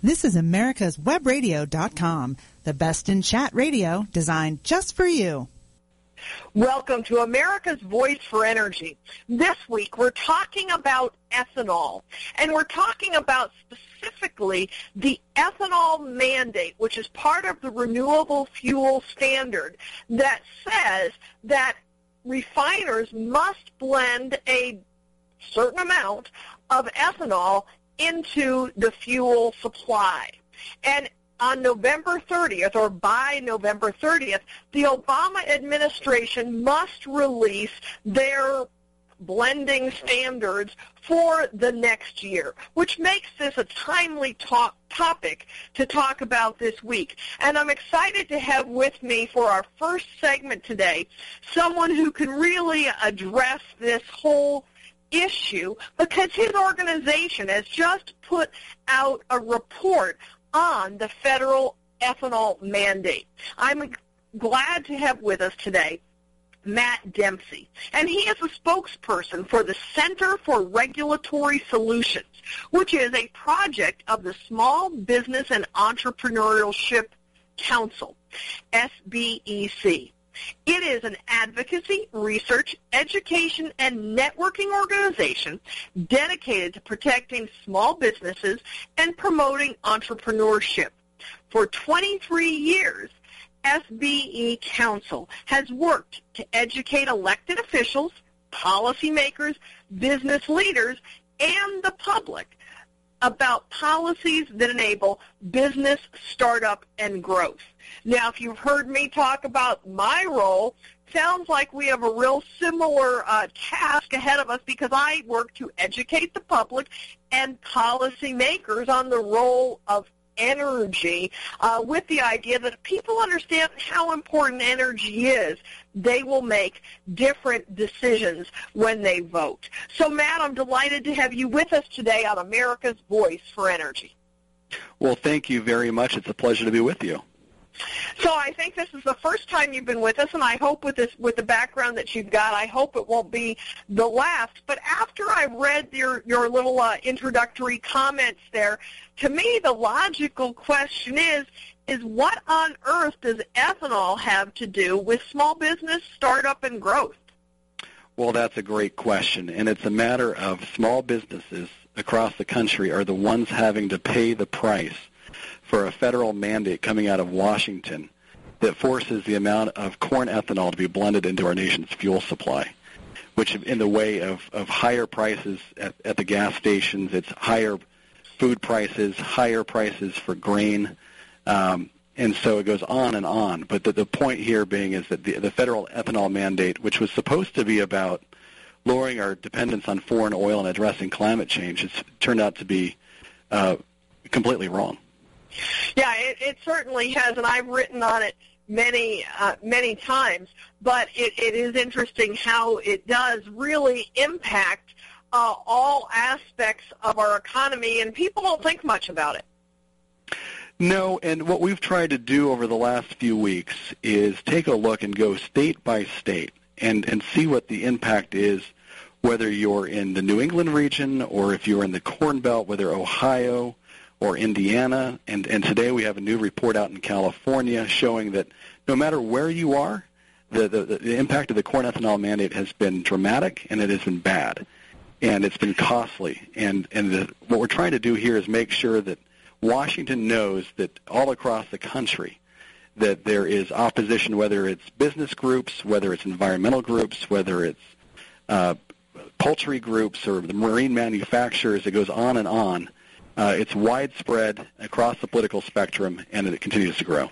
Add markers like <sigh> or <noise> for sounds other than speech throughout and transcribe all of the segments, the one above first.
This is America's Webradio.com, the best in chat radio designed just for you. Welcome to America's Voice for Energy. This week we're talking about ethanol, and we're talking about specifically the ethanol mandate, which is part of the renewable fuel standard that says that refiners must blend a certain amount of ethanol into the fuel supply. And on November 30th or by November 30th, the Obama administration must release their blending standards for the next year, which makes this a timely talk, topic to talk about this week. And I'm excited to have with me for our first segment today someone who can really address this whole issue because his organization has just put out a report on the federal ethanol mandate. I'm glad to have with us today Matt Dempsey. And he is a spokesperson for the Center for Regulatory Solutions, which is a project of the Small Business and Entrepreneurship Council, SBEC. It is an advocacy, research, education, and networking organization dedicated to protecting small businesses and promoting entrepreneurship. For 23 years, SBE Council has worked to educate elected officials, policymakers, business leaders, and the public about policies that enable business, startup, and growth. Now, if you've heard me talk about my role, sounds like we have a real similar uh, task ahead of us because I work to educate the public and policymakers on the role of energy uh, with the idea that if people understand how important energy is, they will make different decisions when they vote. So, Matt, I'm delighted to have you with us today on America's Voice for Energy. Well, thank you very much. It's a pleasure to be with you. So I think this is the first time you've been with us, and I hope with this with the background that you've got, I hope it won't be the last. But after I read your your little uh, introductory comments there, to me the logical question is is what on earth does ethanol have to do with small business startup and growth? Well, that's a great question, and it's a matter of small businesses across the country are the ones having to pay the price for a federal mandate coming out of Washington that forces the amount of corn ethanol to be blended into our nation's fuel supply, which in the way of, of higher prices at, at the gas stations, it's higher food prices, higher prices for grain, um, and so it goes on and on. But the, the point here being is that the, the federal ethanol mandate, which was supposed to be about lowering our dependence on foreign oil and addressing climate change, has turned out to be uh, completely wrong. Yeah, it, it certainly has, and I've written on it many uh, many times. But it, it is interesting how it does really impact uh, all aspects of our economy, and people don't think much about it. No, and what we've tried to do over the last few weeks is take a look and go state by state and, and see what the impact is, whether you're in the New England region or if you're in the Corn Belt, whether Ohio, or Indiana. And, and today we have a new report out in California showing that no matter where you are, the, the, the impact of the corn ethanol mandate has been dramatic and it has been bad. And it's been costly. And, and the, what we're trying to do here is make sure that Washington knows that all across the country that there is opposition, whether it's business groups, whether it's environmental groups, whether it's uh, poultry groups or the marine manufacturers. It goes on and on Uh, it's widespread across the political spectrum, and it continues to grow.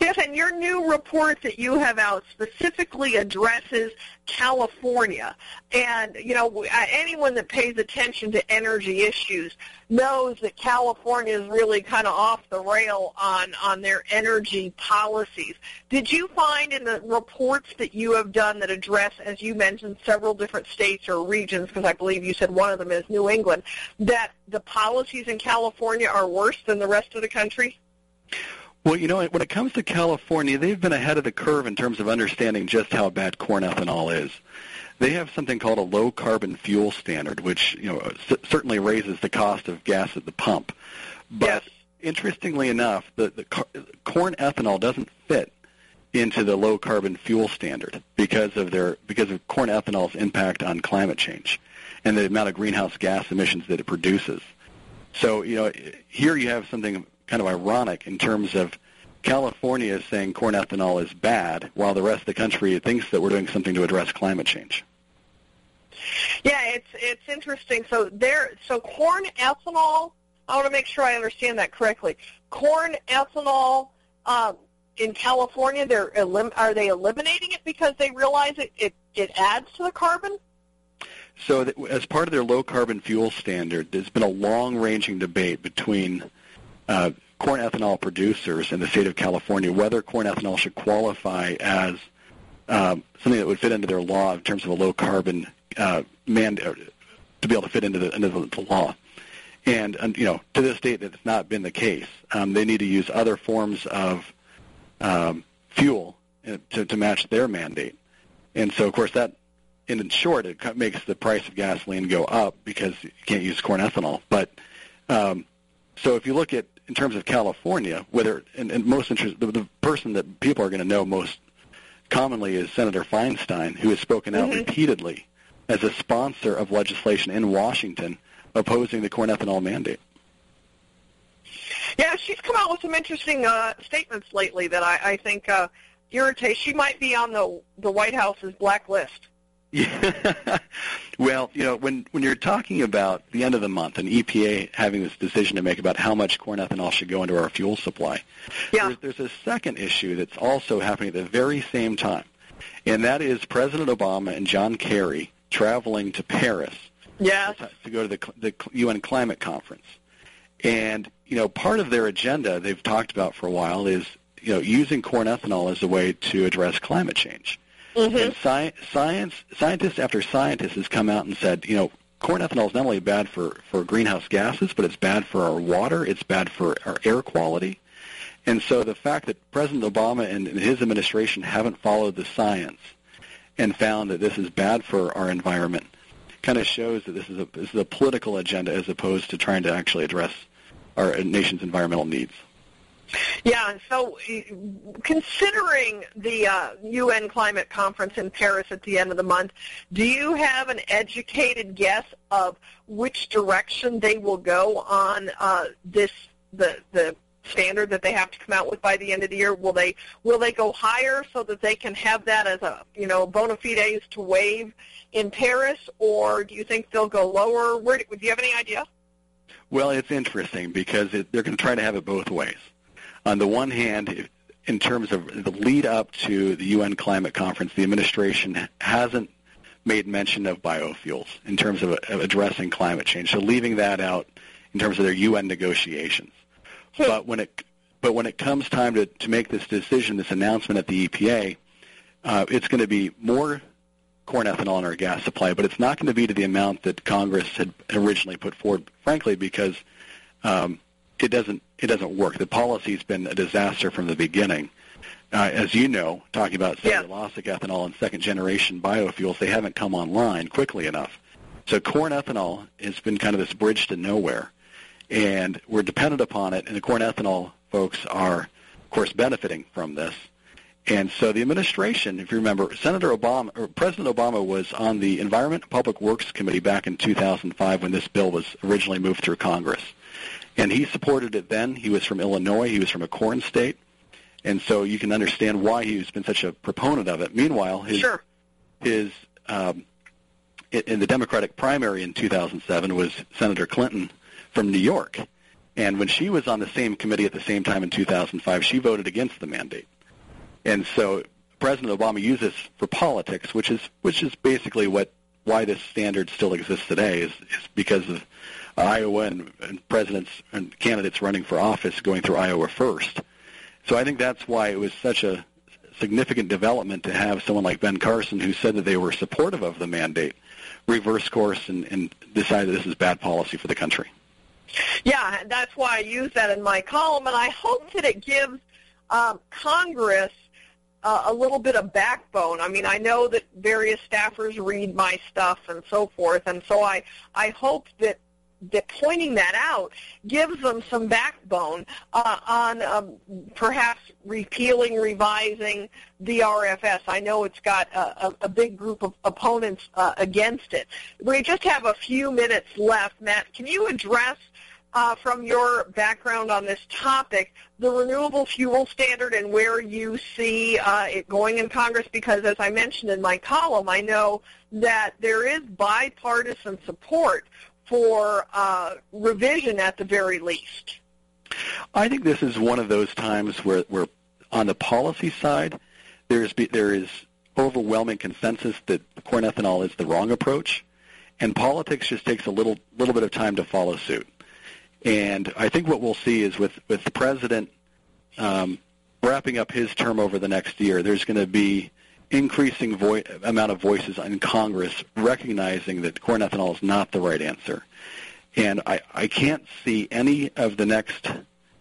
Yes, and your new report that you have out specifically addresses California. And, you know, uh, anyone that pays attention to energy issues knows that California is really kind of off the rail on, on their energy policies. Did you find in the reports that you have done that address, as you mentioned, several different states or regions, because I believe you said one of them is New England, that the policies in California are worse than the rest of the country? Well, you know, when it comes to California, they've been ahead of the curve in terms of understanding just how bad corn ethanol is. They have something called a low carbon fuel standard, which you know uh, c- certainly raises the cost of gas at the pump. But yes. interestingly enough, the, the corn ethanol doesn't fit into the low carbon fuel standard because of their because of corn ethanol's impact on climate change and the amount of greenhouse gas emissions that it produces. So, you know, here you have something kind of ironic in terms of California is saying corn ethanol is bad, while the rest of the country thinks that we're doing something to address climate change. Yeah, it's it's interesting. So there, so corn ethanol. I want to make sure I understand that correctly. Corn ethanol um, in California, they're elim- are they eliminating it because they realize it, it, it adds to the carbon? So, that, as part of their low carbon fuel standard, there's been a long ranging debate between uh, corn ethanol producers in the state of California whether corn ethanol should qualify as um, something that would fit into their law in terms of a low carbon uh, mandate to be able to fit into the, into the, law. And, and, you know, to this date, that's not been the case. Um, they need to use other forms of um, fuel uh, to, to match their mandate. And so, of course, that in short, it makes the price of gasoline go up because you can't use corn ethanol. But um, so if you look at in terms of California, whether and, and most interest, the, the person that people are going to know most commonly is Senator Feinstein, who has spoken out mm-hmm. repeatedly as a sponsor of legislation in Washington opposing the corn ethanol mandate. Yeah, she's come out with some interesting uh, statements lately that I, I think uh, irritate. She might be on the the White House's blacklist. Yeah. <laughs> well, you know, when when you're talking about the end of the month and EPA having this decision to make about how much corn ethanol should go into our fuel supply, yeah. there's, there's a second issue that's also happening at the very same time, and that is President Obama and John Kerry traveling to Paris yes. to, to go to the, the UN climate conference. And you know, part of their agenda they've talked about for a while is you know using corn ethanol as a way to address climate change. Mm-hmm. And sci- science, scientists after scientists has come out and said, you know, corn ethanol is not only bad for, for greenhouse gases, but it's bad for our water, it's bad for our air quality. And so the fact that President Obama and his administration haven't followed the science and found that this is bad for our environment kind of shows that this is a this is a political agenda as opposed to trying to actually address our nation's environmental needs. Yeah, so considering the uh, UN climate conference in Paris at the end of the month, do you have an educated guess of which direction they will go on uh, this the the standard that they have to come out with by the end of the year? Will they will they go higher so that they can have that as a you know bona fides to waive in Paris, or do you think they'll go lower? Where do you have any idea? Well, it's interesting because it, they're going to try to have it both ways on the one hand, in terms of the lead up to the UN climate conference, the administration hasn't made mention of biofuels in terms of, of addressing climate change. So leaving that out in terms of their UN negotiations. But when it but when it comes time to, to make this decision, this announcement at the EPA, uh, it's going to be more corn ethanol in our gas supply, but it's not going to be to the amount that Congress had originally put forward, frankly, because um, it doesn't it doesn't work. The policy's been a disaster from the beginning. Uh, as you know, talking about cellulosic yeah. ethanol and second generation biofuels, they haven't come online quickly enough. So corn ethanol has been kind of this bridge to nowhere, and we're dependent upon it. And the corn ethanol folks are, of course, benefiting from this. And so the administration, if you remember, Senator Obama or President Obama was on the Environment and Public Works Committee back in 2005 when this bill was originally moved through Congress and he supported it then. He was from Illinois. He was from a corn state, and so you can understand why he's been such a proponent of it. Meanwhile, his sure. his um, in the Democratic primary in 2007 was Senator Clinton from New York, and when she was on the same committee at the same time in 2005, she voted against the mandate, and so President Obama uses for politics, which is which is basically what why this standard still exists today is, is because of Iowa and, and presidents and candidates running for office going through Iowa first. So I think that's why it was such a significant development to have someone like Ben Carson who said that they were supportive of the mandate reverse course and, and decide that this is bad policy for the country. Yeah, that's why I use that in my column, and I hope that it gives um, Congress uh, a little bit of backbone. I mean, I know that various staffers read my stuff and so forth, and so I I hope that that pointing that out gives them some backbone uh, on um, perhaps repealing, revising the RFS. I know it's got a, a, a big group of opponents uh, against it. We just have a few minutes left. Matt, can you address uh, from your background on this topic, the renewable fuel standard and where you see uh, it going in Congress? Because as I mentioned in my column, I know that there is bipartisan support for uh, revision at the very least. I think this is one of those times where, where on the policy side, there's there is overwhelming consensus that corn ethanol is the wrong approach, and politics just takes a little little bit of time to follow suit. And I think what we'll see is with, with the president um, wrapping up his term over the next year, there's going to be increasing vo- amount of voices in Congress recognizing that corn ethanol is not the right answer. And I, I can't see any of the next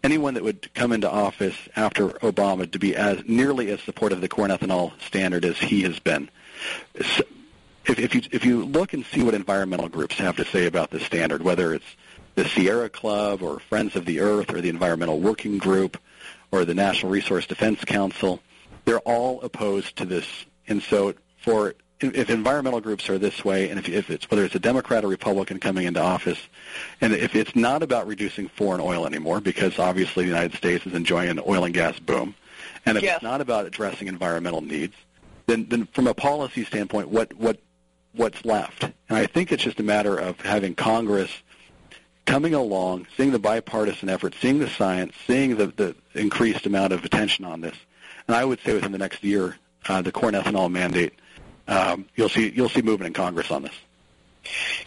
anyone that would come into office after Obama to be as nearly as supportive of the corn ethanol standard as he has been. So if, if you if you look and see what environmental groups have to say about this standard, whether it's the Sierra Club or Friends of the Earth or the Environmental Working Group or the National Resource Defense Council. They're all opposed to this. And so for if environmental groups are this way, and if, if it's whether it's a Democrat or Republican coming into office, and if it's not about reducing foreign oil anymore, because obviously the United States is enjoying an oil and gas boom, and if yes. it's not about addressing environmental needs, then, then from a policy standpoint, what what what's left? And I think it's just a matter of having Congress coming along, seeing the bipartisan effort, seeing the science, seeing the, the increased amount of attention on this, and I would say within the next year, uh, the corn ethanol mandate, um, you'll see you'll see movement in Congress on this.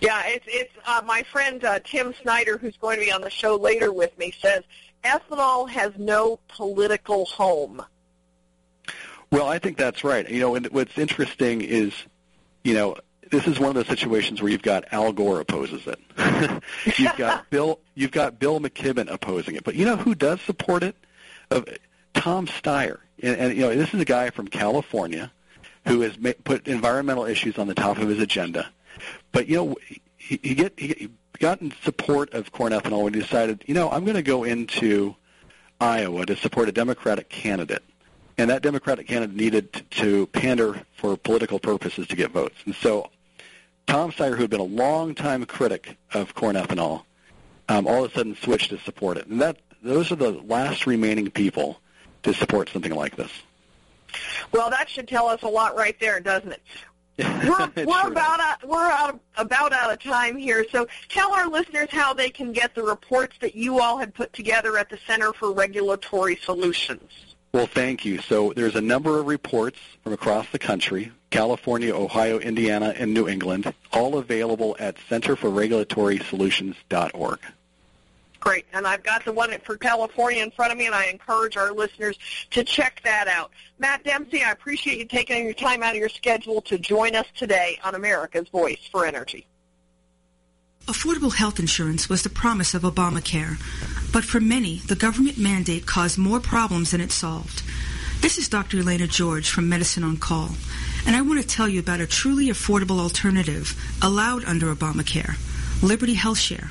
Yeah, it's it's uh, my friend uh, Tim Snyder, who's going to be on the show later with me, says ethanol has no political home. Well, I think that's right. You know, and what's interesting is, you know, this is one of those situations where you've got Al Gore opposes it. <laughs> you've got <laughs> Bill you've got Bill McKibben opposing it. But you know who does support it? Uh, Tom Steyer. And, and you know this is a guy from California who has ma- put environmental issues on the top of his agenda. But you know he, he get he got in support of corn ethanol when he decided, you know, I'm going to go into Iowa to support a Democratic candidate and that Democratic candidate needed to pander for political purposes to get votes. And so Tom Steyer, who had been a long-time critic of corn ethanol, um, all of a sudden switched to support it. And that those are the last remaining people to support something like this. Well, that should tell us a lot right there, doesn't it? <laughs> we're we're about out, we're out, about out of time here. So tell our listeners how they can get the reports that you all had put together at the Center for Regulatory Solutions. Well, thank you. So there's a number of reports from across the country, California, Ohio, Indiana, and New England, all available at centerforregulatory.solutions.org. Great. And I've got the one for California in front of me, and I encourage our listeners to check that out. Matt Dempsey, I appreciate you taking your time out of your schedule to join us today on America's Voice for Energy. Affordable health insurance was the promise of Obamacare, but for many, the government mandate caused more problems than it solved. This is Dr. Elaina George from Medicine on Call, and I want to tell you about a truly affordable alternative allowed under Obamacare, Liberty Health Share.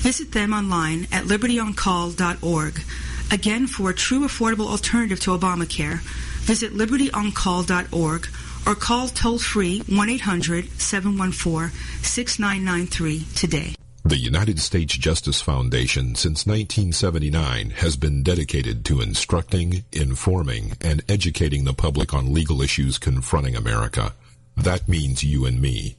Visit them online at libertyoncall.org. Again, for a true affordable alternative to Obamacare, visit libertyoncall.org or call toll-free 1-800-714-6993 today. The United States Justice Foundation since 1979 has been dedicated to instructing, informing, and educating the public on legal issues confronting America. That means you and me.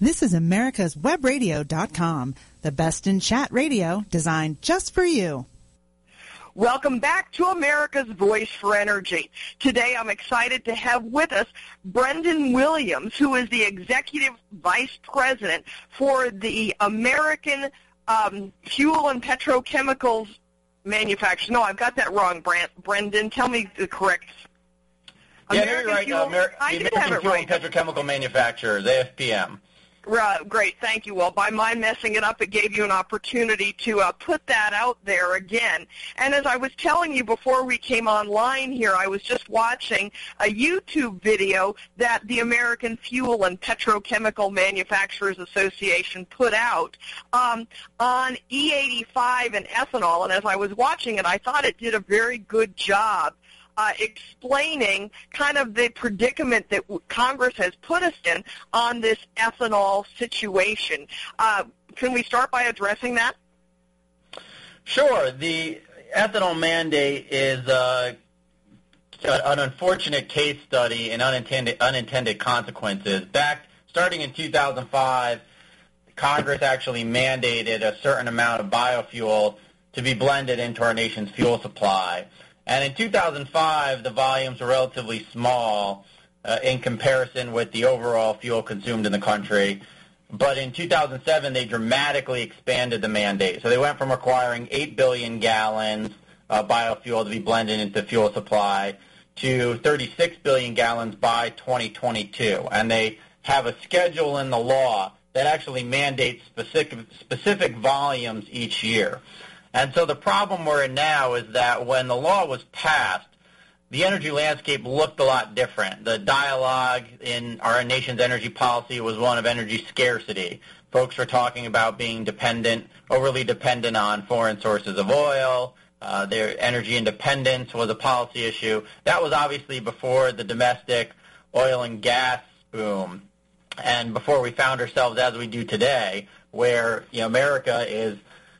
This is America's Webradio.com, the best in chat radio designed just for you. Welcome back to America's Voice for Energy. Today I'm excited to have with us Brendan Williams, who is the Executive Vice President for the American um, Fuel and Petrochemicals Manufacturers. No, I've got that wrong, Brent. Brendan. Tell me the correct. Yeah, American you're right. Fuel, uh, Amer- I the American Fuel right. and Petrochemical Manufacturers, AFPM. Right, great, thank you. Well, by my messing it up, it gave you an opportunity to uh, put that out there again. And as I was telling you before we came online here, I was just watching a YouTube video that the American Fuel and Petrochemical Manufacturers Association put out um, on E85 and ethanol. And as I was watching it, I thought it did a very good job uh, explaining kind of the predicament that Congress has put us in on this ethanol situation. Uh, can we start by addressing that? Sure. The ethanol mandate is uh, an unfortunate case study and unintended unintended consequences. Back starting in 2005, Congress actually mandated a certain amount of biofuel to be blended into our nation's fuel supply. And in 2005, the volumes were relatively small uh, in comparison with the overall fuel consumed in the country. But in 2007, they dramatically expanded the mandate. So they went from requiring 8 billion gallons of biofuel to be blended into fuel supply to 36 billion gallons by 2022. And they have a schedule in the law that actually mandates specific, specific volumes each year. And so the problem we're in now is that when the law was passed, the energy landscape looked a lot different. The dialogue in our nation's energy policy was one of energy scarcity. Folks were talking about being dependent, overly dependent on foreign sources of oil. Uh, their energy independence was a policy issue. That was obviously before the domestic oil and gas boom, and before we found ourselves as we do today, where you know America is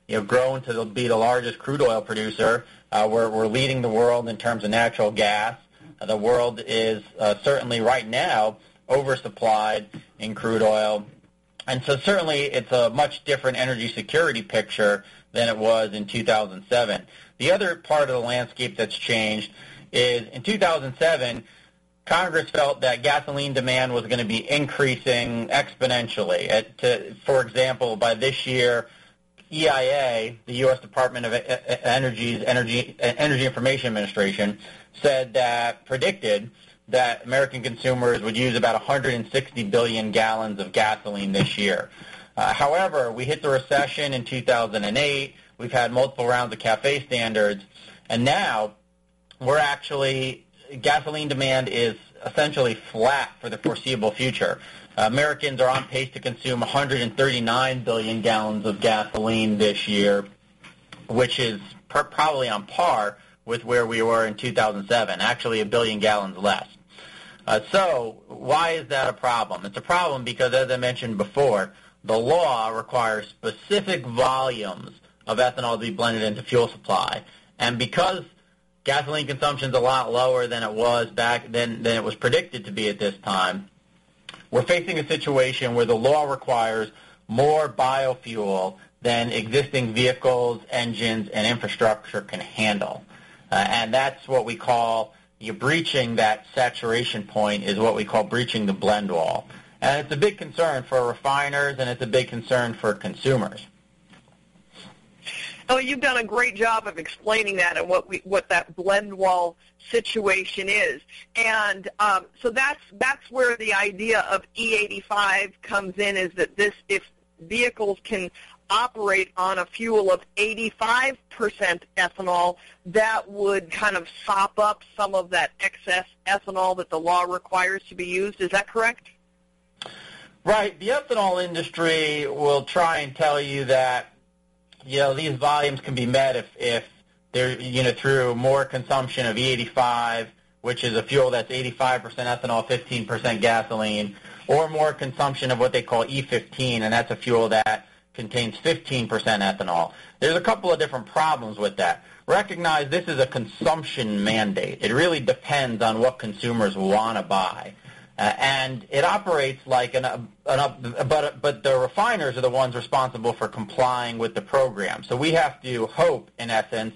you know, grown to be the largest crude oil producer. Uh, we're, we're leading the world in terms of natural gas. Uh, the world is uh, certainly right now oversupplied in crude oil. And so certainly it's a much different energy security picture than it was in 2007. The other part of the landscape that's changed is in 2007, Congress felt that gasoline demand was going to be increasing exponentially. At, to, for example, by this year, EIA, the U.S. Department of Energy's Energy Energy Information Administration, said that predicted that American consumers would use about 160 billion gallons of gasoline this year. Uh, however, we hit the recession in 2008. We've had multiple rounds of CAFE standards, and now we're actually gasoline demand is essentially flat for the foreseeable future. Americans are on pace to consume 139 billion gallons of gasoline this year, which is per- probably on par with where we were in 2007, actually a billion gallons less. Uh, so why is that a problem? It's a problem because, as I mentioned before, the law requires specific volumes of ethanol to be blended into fuel supply. And because gasoline consumption is a lot lower than it was back then than it was predicted to be at this time, we're facing a situation where the law requires more biofuel than existing vehicles, engines, and infrastructure can handle. Uh, and that's what we call you're breaching that saturation point is what we call breaching the blend wall. And it's a big concern for refiners and it's a big concern for consumers. Oh, you've done a great job of explaining that and what we, what that blend wall situation is. And um, so that's that's where the idea of E85 comes in is that this if vehicles can operate on a fuel of 85% ethanol, that would kind of sop up some of that excess ethanol that the law requires to be used. Is that correct? Right. The ethanol industry will try and tell you that you know these volumes can be met if if they're you know through more consumption of E85, which is a fuel that's 85% ethanol, 15% gasoline, or more consumption of what they call E15, and that's a fuel that contains 15% ethanol. There's a couple of different problems with that. Recognize this is a consumption mandate. It really depends on what consumers want to buy. Uh, and it operates like an, an but but the refiners are the ones responsible for complying with the program. So we have to hope, in essence,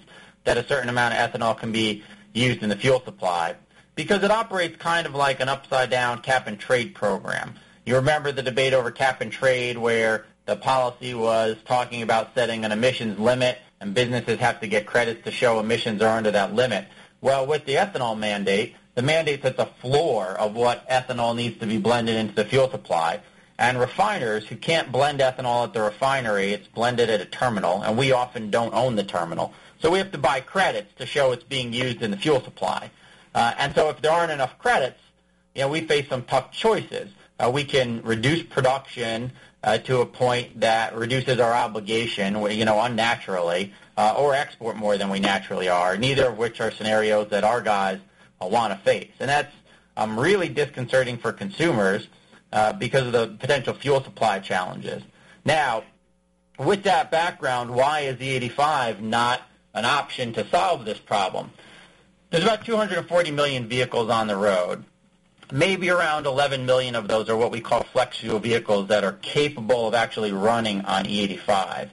that a certain amount of ethanol can be used in the fuel supply because it operates kind of like an upside down cap and trade program. You remember the debate over cap and trade where the policy was talking about setting an emissions limit and businesses have to get credits to show emissions are under that limit. Well, with the ethanol mandate, the mandate sets a floor of what ethanol needs to be blended into the fuel supply. And refiners who can't blend ethanol at the refinery, it's blended at a terminal, and we often don't own the terminal. So we have to buy credits to show it's being used in the fuel supply. Uh, and so if there aren't enough credits, you know, we face some tough choices. Uh, we can reduce production uh, to a point that reduces our obligation, you know, unnaturally, uh, or export more than we naturally are, neither of which are scenarios that our guys want to face. And that's um, really disconcerting for consumers uh, because of the potential fuel supply challenges. Now, with that background, why is E85 not an option to solve this problem? There's about 240 million vehicles on the road. Maybe around 11 million of those are what we call flex fuel vehicles that are capable of actually running on E85.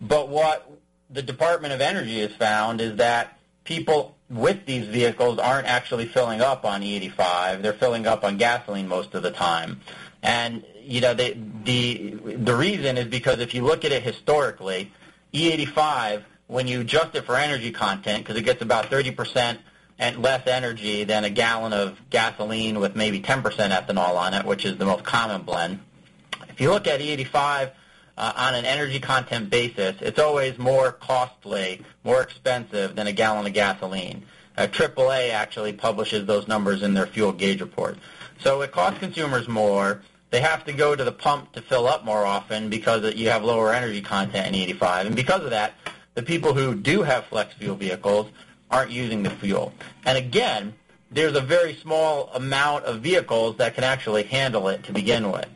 But what the Department of Energy has found is that people with these vehicles aren't actually filling up on E85. They're filling up on gasoline most of the time. And you know, they, the the reason is because if you look at it historically, E85 when you adjust it for energy content because it gets about 30% and less energy than a gallon of gasoline with maybe 10% ethanol on it, which is the most common blend. If you look at E85 uh, on an energy content basis, it's always more costly, more expensive than a gallon of gasoline. Uh, AAA actually publishes those numbers in their fuel gauge report. So it costs consumers more. They have to go to the pump to fill up more often because you have lower energy content in E85. And because of that, the people who do have flex fuel vehicles aren't using the fuel. And again, there's a very small amount of vehicles that can actually handle it to begin with.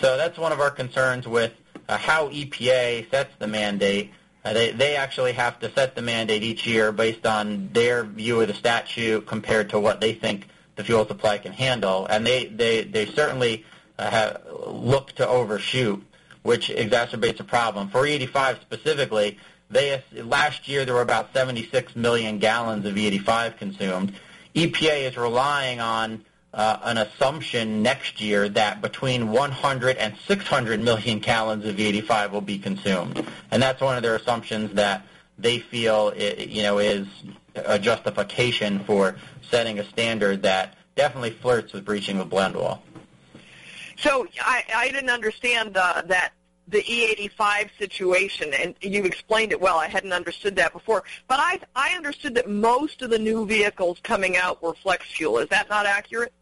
So that's one of our concerns with uh, how EPA sets the mandate. Uh, they, they actually have to set the mandate each year based on their view of the statute compared to what they think the fuel supply can handle. And they, they, they certainly uh, have, look to overshoot, which exacerbates the problem. For E85 specifically, they last year there were about 76 million gallons of E85 consumed. EPA is relying on uh, an assumption next year that between 100 and 600 million gallons of E85 will be consumed, and that's one of their assumptions that they feel it, you know is a justification for setting a standard that definitely flirts with breaching the blend wall. So I, I didn't understand uh, that the E85 situation, and you explained it well. I hadn't understood that before, but I I understood that most of the new vehicles coming out were flex fuel. Is that not accurate?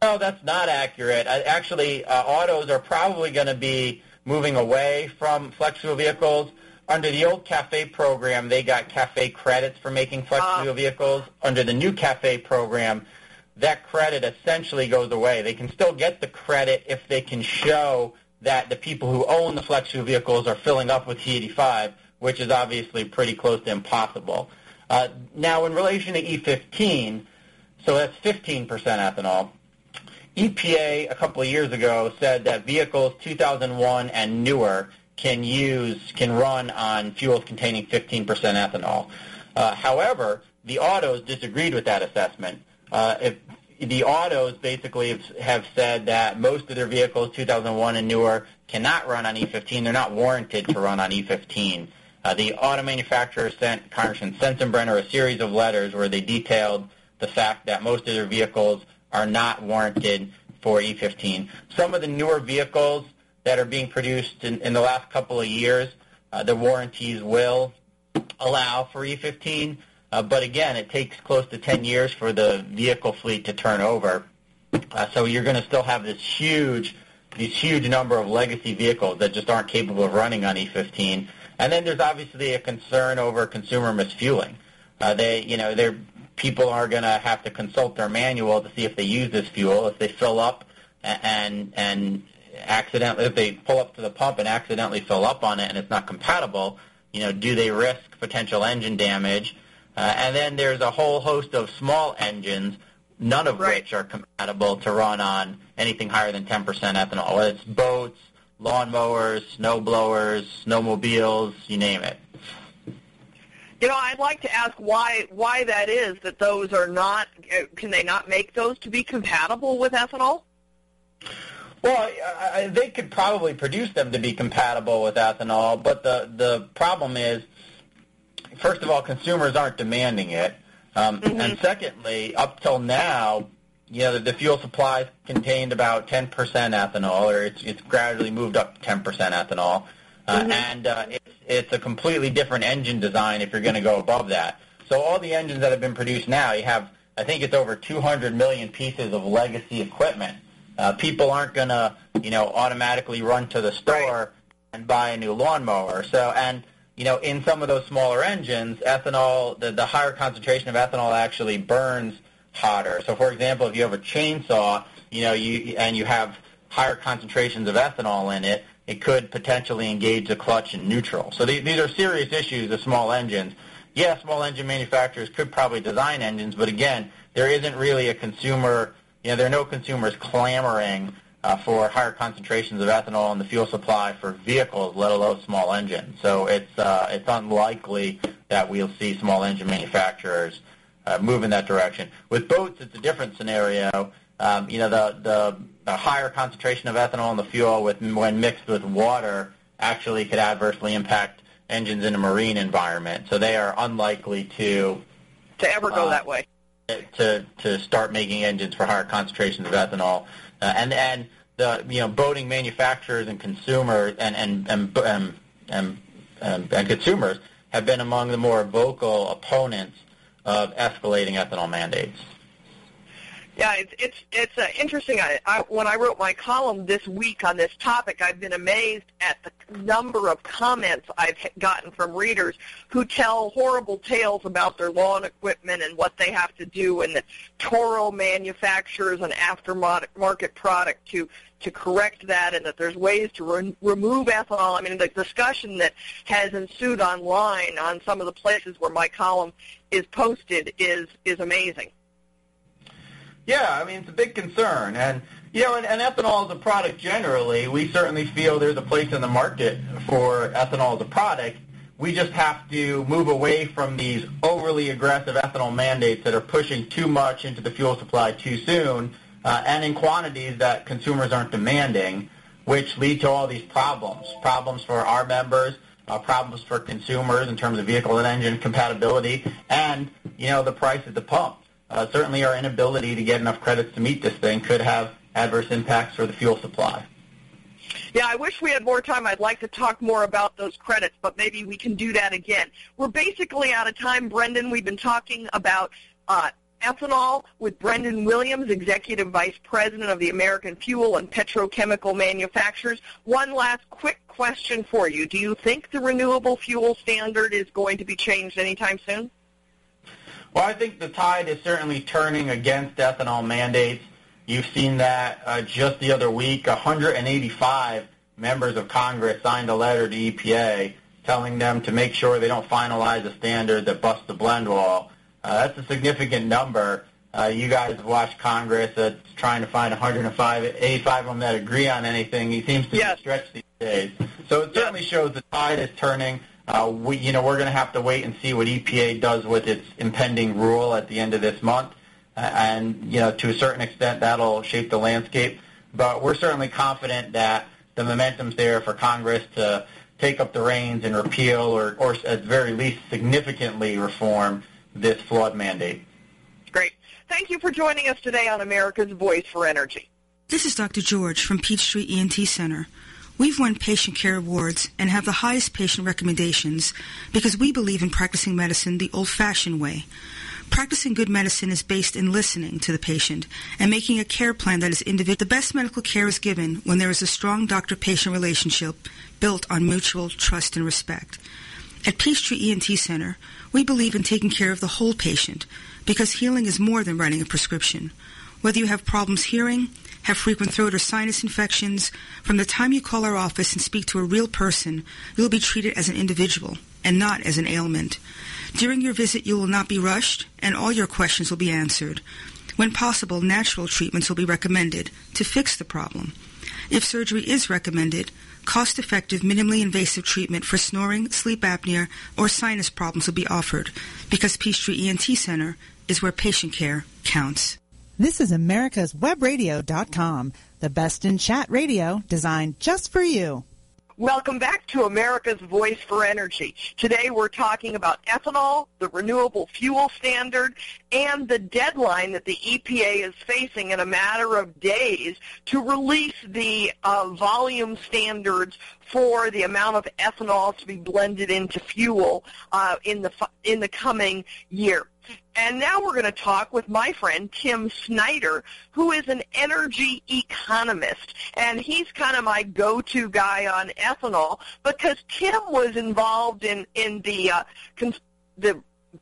No, that's not accurate. Actually, uh, autos are probably going to be moving away from flex fuel vehicles. Under the old CAFE program, they got CAFE credits for making flex uh, fuel vehicles. Under the new CAFE program, that credit essentially goes away. They can still get the credit if they can show that the people who own the flex fuel vehicles are filling up with E85, which is obviously pretty close to impossible. Uh, now, in relation to E15, so that's 15% ethanol. EPA a couple of years ago said that vehicles 2001 and newer can use can run on fuels containing 15% ethanol. Uh, however, the autos disagreed with that assessment. Uh, if the autos basically have, said that most of their vehicles, 2001 and newer, cannot run on E15. They're not warranted to run on E15. Uh, the auto manufacturer sent Congressman Sensenbrenner a series of letters where they detailed the fact that most of their vehicles are not warranted for E15. Some of the newer vehicles that are being produced in, in the last couple of years, uh, the warranties will allow for E15. Uh, but again, it takes close to 10 years for the vehicle fleet to turn over. Uh, so you're going to still have this huge, these huge number of legacy vehicles that just aren't capable of running on E15. And then there's obviously a concern over consumer misfueling. Uh, they, you know, they're, people are going to have to consult their manual to see if they use this fuel. If they fill up and and accidentally, if they pull up to the pump and accidentally fill up on it and it's not compatible, you know, do they risk potential engine damage? Uh, and then there's a whole host of small engines, none of Right. which are compatible to run on anything higher than 10% ethanol. Whether it's boats, lawnmowers, snow blowers, snowmobiles, you name it. You know, I'd like to ask why why that is that those are not. Can they not make those to be compatible with ethanol? Well, I, I, they could probably produce them to be compatible with ethanol, but the the problem is, first of all, consumers aren't demanding it, um, and secondly, up till now, you know, the, the fuel supply contained about 10% ethanol, or it's it's gradually moved up to 10% ethanol, uh, and uh, it's it's a completely different engine design if you're going to go above that. So all the engines that have been produced now, you have, I think it's over 200 million pieces of legacy equipment. Uh, people aren't going to, you know, automatically run to the store and buy a new lawnmower. So, and you know, in some of those smaller engines, ethanol, the, the higher concentration of ethanol actually burns hotter. So, for example, if you have a chainsaw, you know, you and you have higher concentrations of ethanol in it, it could potentially engage the clutch in neutral. So these, these are serious issues of small engines. Yeah, small engine manufacturers could probably design engines, but again, there isn't really a consumer, you know, there are no consumers clamoring uh, for higher concentrations of ethanol in the fuel supply for vehicles, let alone small engines. So it's, uh, it's unlikely that we'll see small engine manufacturers uh, move in that direction. With boats, it's a different scenario. Um, you know, the, the, the higher concentration of ethanol in the fuel with, when mixed with water actually could adversely impact engines in a marine environment. So they are unlikely to To ever go Uh, that way? to to start making engines for higher concentrations of ethanol, uh, and and the you know boating manufacturers and consumers and and and and, and, and, and consumers have been among the more vocal opponents of escalating ethanol mandates. Yeah, it's it's it's uh, interesting. I, I, when I wrote my column this week on this topic, I've been amazed at the number of comments I've gotten from readers who tell horrible tales about their lawn equipment and what they have to do, and that Toro manufactures an aftermarket product to to correct that, and that there's ways to re- remove ethanol. I mean, the discussion that has ensued online on some of the places where my column is posted is is amazing. Yeah, I mean it's a big concern, and you know, and, and ethanol as a product generally, we certainly feel there's a place in the market for ethanol as a product. We just have to move away from these overly aggressive ethanol mandates that are pushing too much into the fuel supply too soon, uh, and in quantities that consumers aren't demanding, which lead to all these problems. Problems for our members, uh, problems for consumers in terms of vehicle and engine compatibility, and you know the price at the pump certainly our inability to get enough credits to meet this thing could have adverse impacts for the fuel supply. Yeah, I wish we had more time. I'd like to talk more about those credits, but maybe we can do that again. We're basically out of time, Brendan. We've been talking about uh, ethanol with Brendan Williams, Executive Vice President of the American Fuel and Petrochemical Manufacturers. One last quick question for you. Do you think the renewable fuel standard is going to be changed anytime soon? Well, I think the tide is certainly turning against ethanol mandates. You've seen that uh, just the other week. 185 members of Congress signed a letter to EPA telling them to make sure they don't finalize a standard that busts the blend wall. Uh, that's a significant number. Uh, you guys have watched Congress that's trying to find 105, 85 of them that agree on anything. He seems to Yes. be stretched these days. So it certainly shows the tide is turning. Uh, we, you know, we're going to have to wait and see what EPA does with its impending rule at the end of this month, uh, and you know, to a certain extent, that'll shape the landscape. But we're certainly confident that the momentum's there for Congress to take up the reins and repeal, or, or at the very least, significantly reform this flawed mandate. Great. Thank you for joining us today on America's Voice for Energy. This is Dr. George from Peachtree ENT Center. We've won patient care awards and have the highest patient recommendations because we believe in practicing medicine the old-fashioned way. Practicing good medicine is based in listening to the patient and making a care plan that is individual. The best medical care is given when there is a strong doctor-patient relationship built on mutual trust and respect. At Peachtree ENT Center, we believe in taking care of the whole patient because healing is more than writing a prescription. Whether you have problems hearing, have frequent throat or sinus infections, from the time you call our office and speak to a real person, you'll be treated as an individual and not as an ailment. During your visit, you will not be rushed, and all your questions will be answered. When possible, natural treatments will be recommended to fix the problem. If surgery is recommended, cost-effective, minimally invasive treatment for snoring, sleep apnea, or sinus problems will be offered because Peachtree ENT Center is where patient care counts. This is America's Webradio.com, the best in chat radio designed just for you. Welcome back to America's Voice for Energy. Today we're talking about ethanol, the renewable fuel standard, and the deadline that the EPA is facing in a matter of days to release the uh, volume standards for the amount of ethanol to be blended into fuel uh, in the in the coming year. And now we're going to talk with my friend Tim Snyder, who is an energy economist. And he's kind of my go-to guy on ethanol because Tim was involved in, in the, uh, cons- the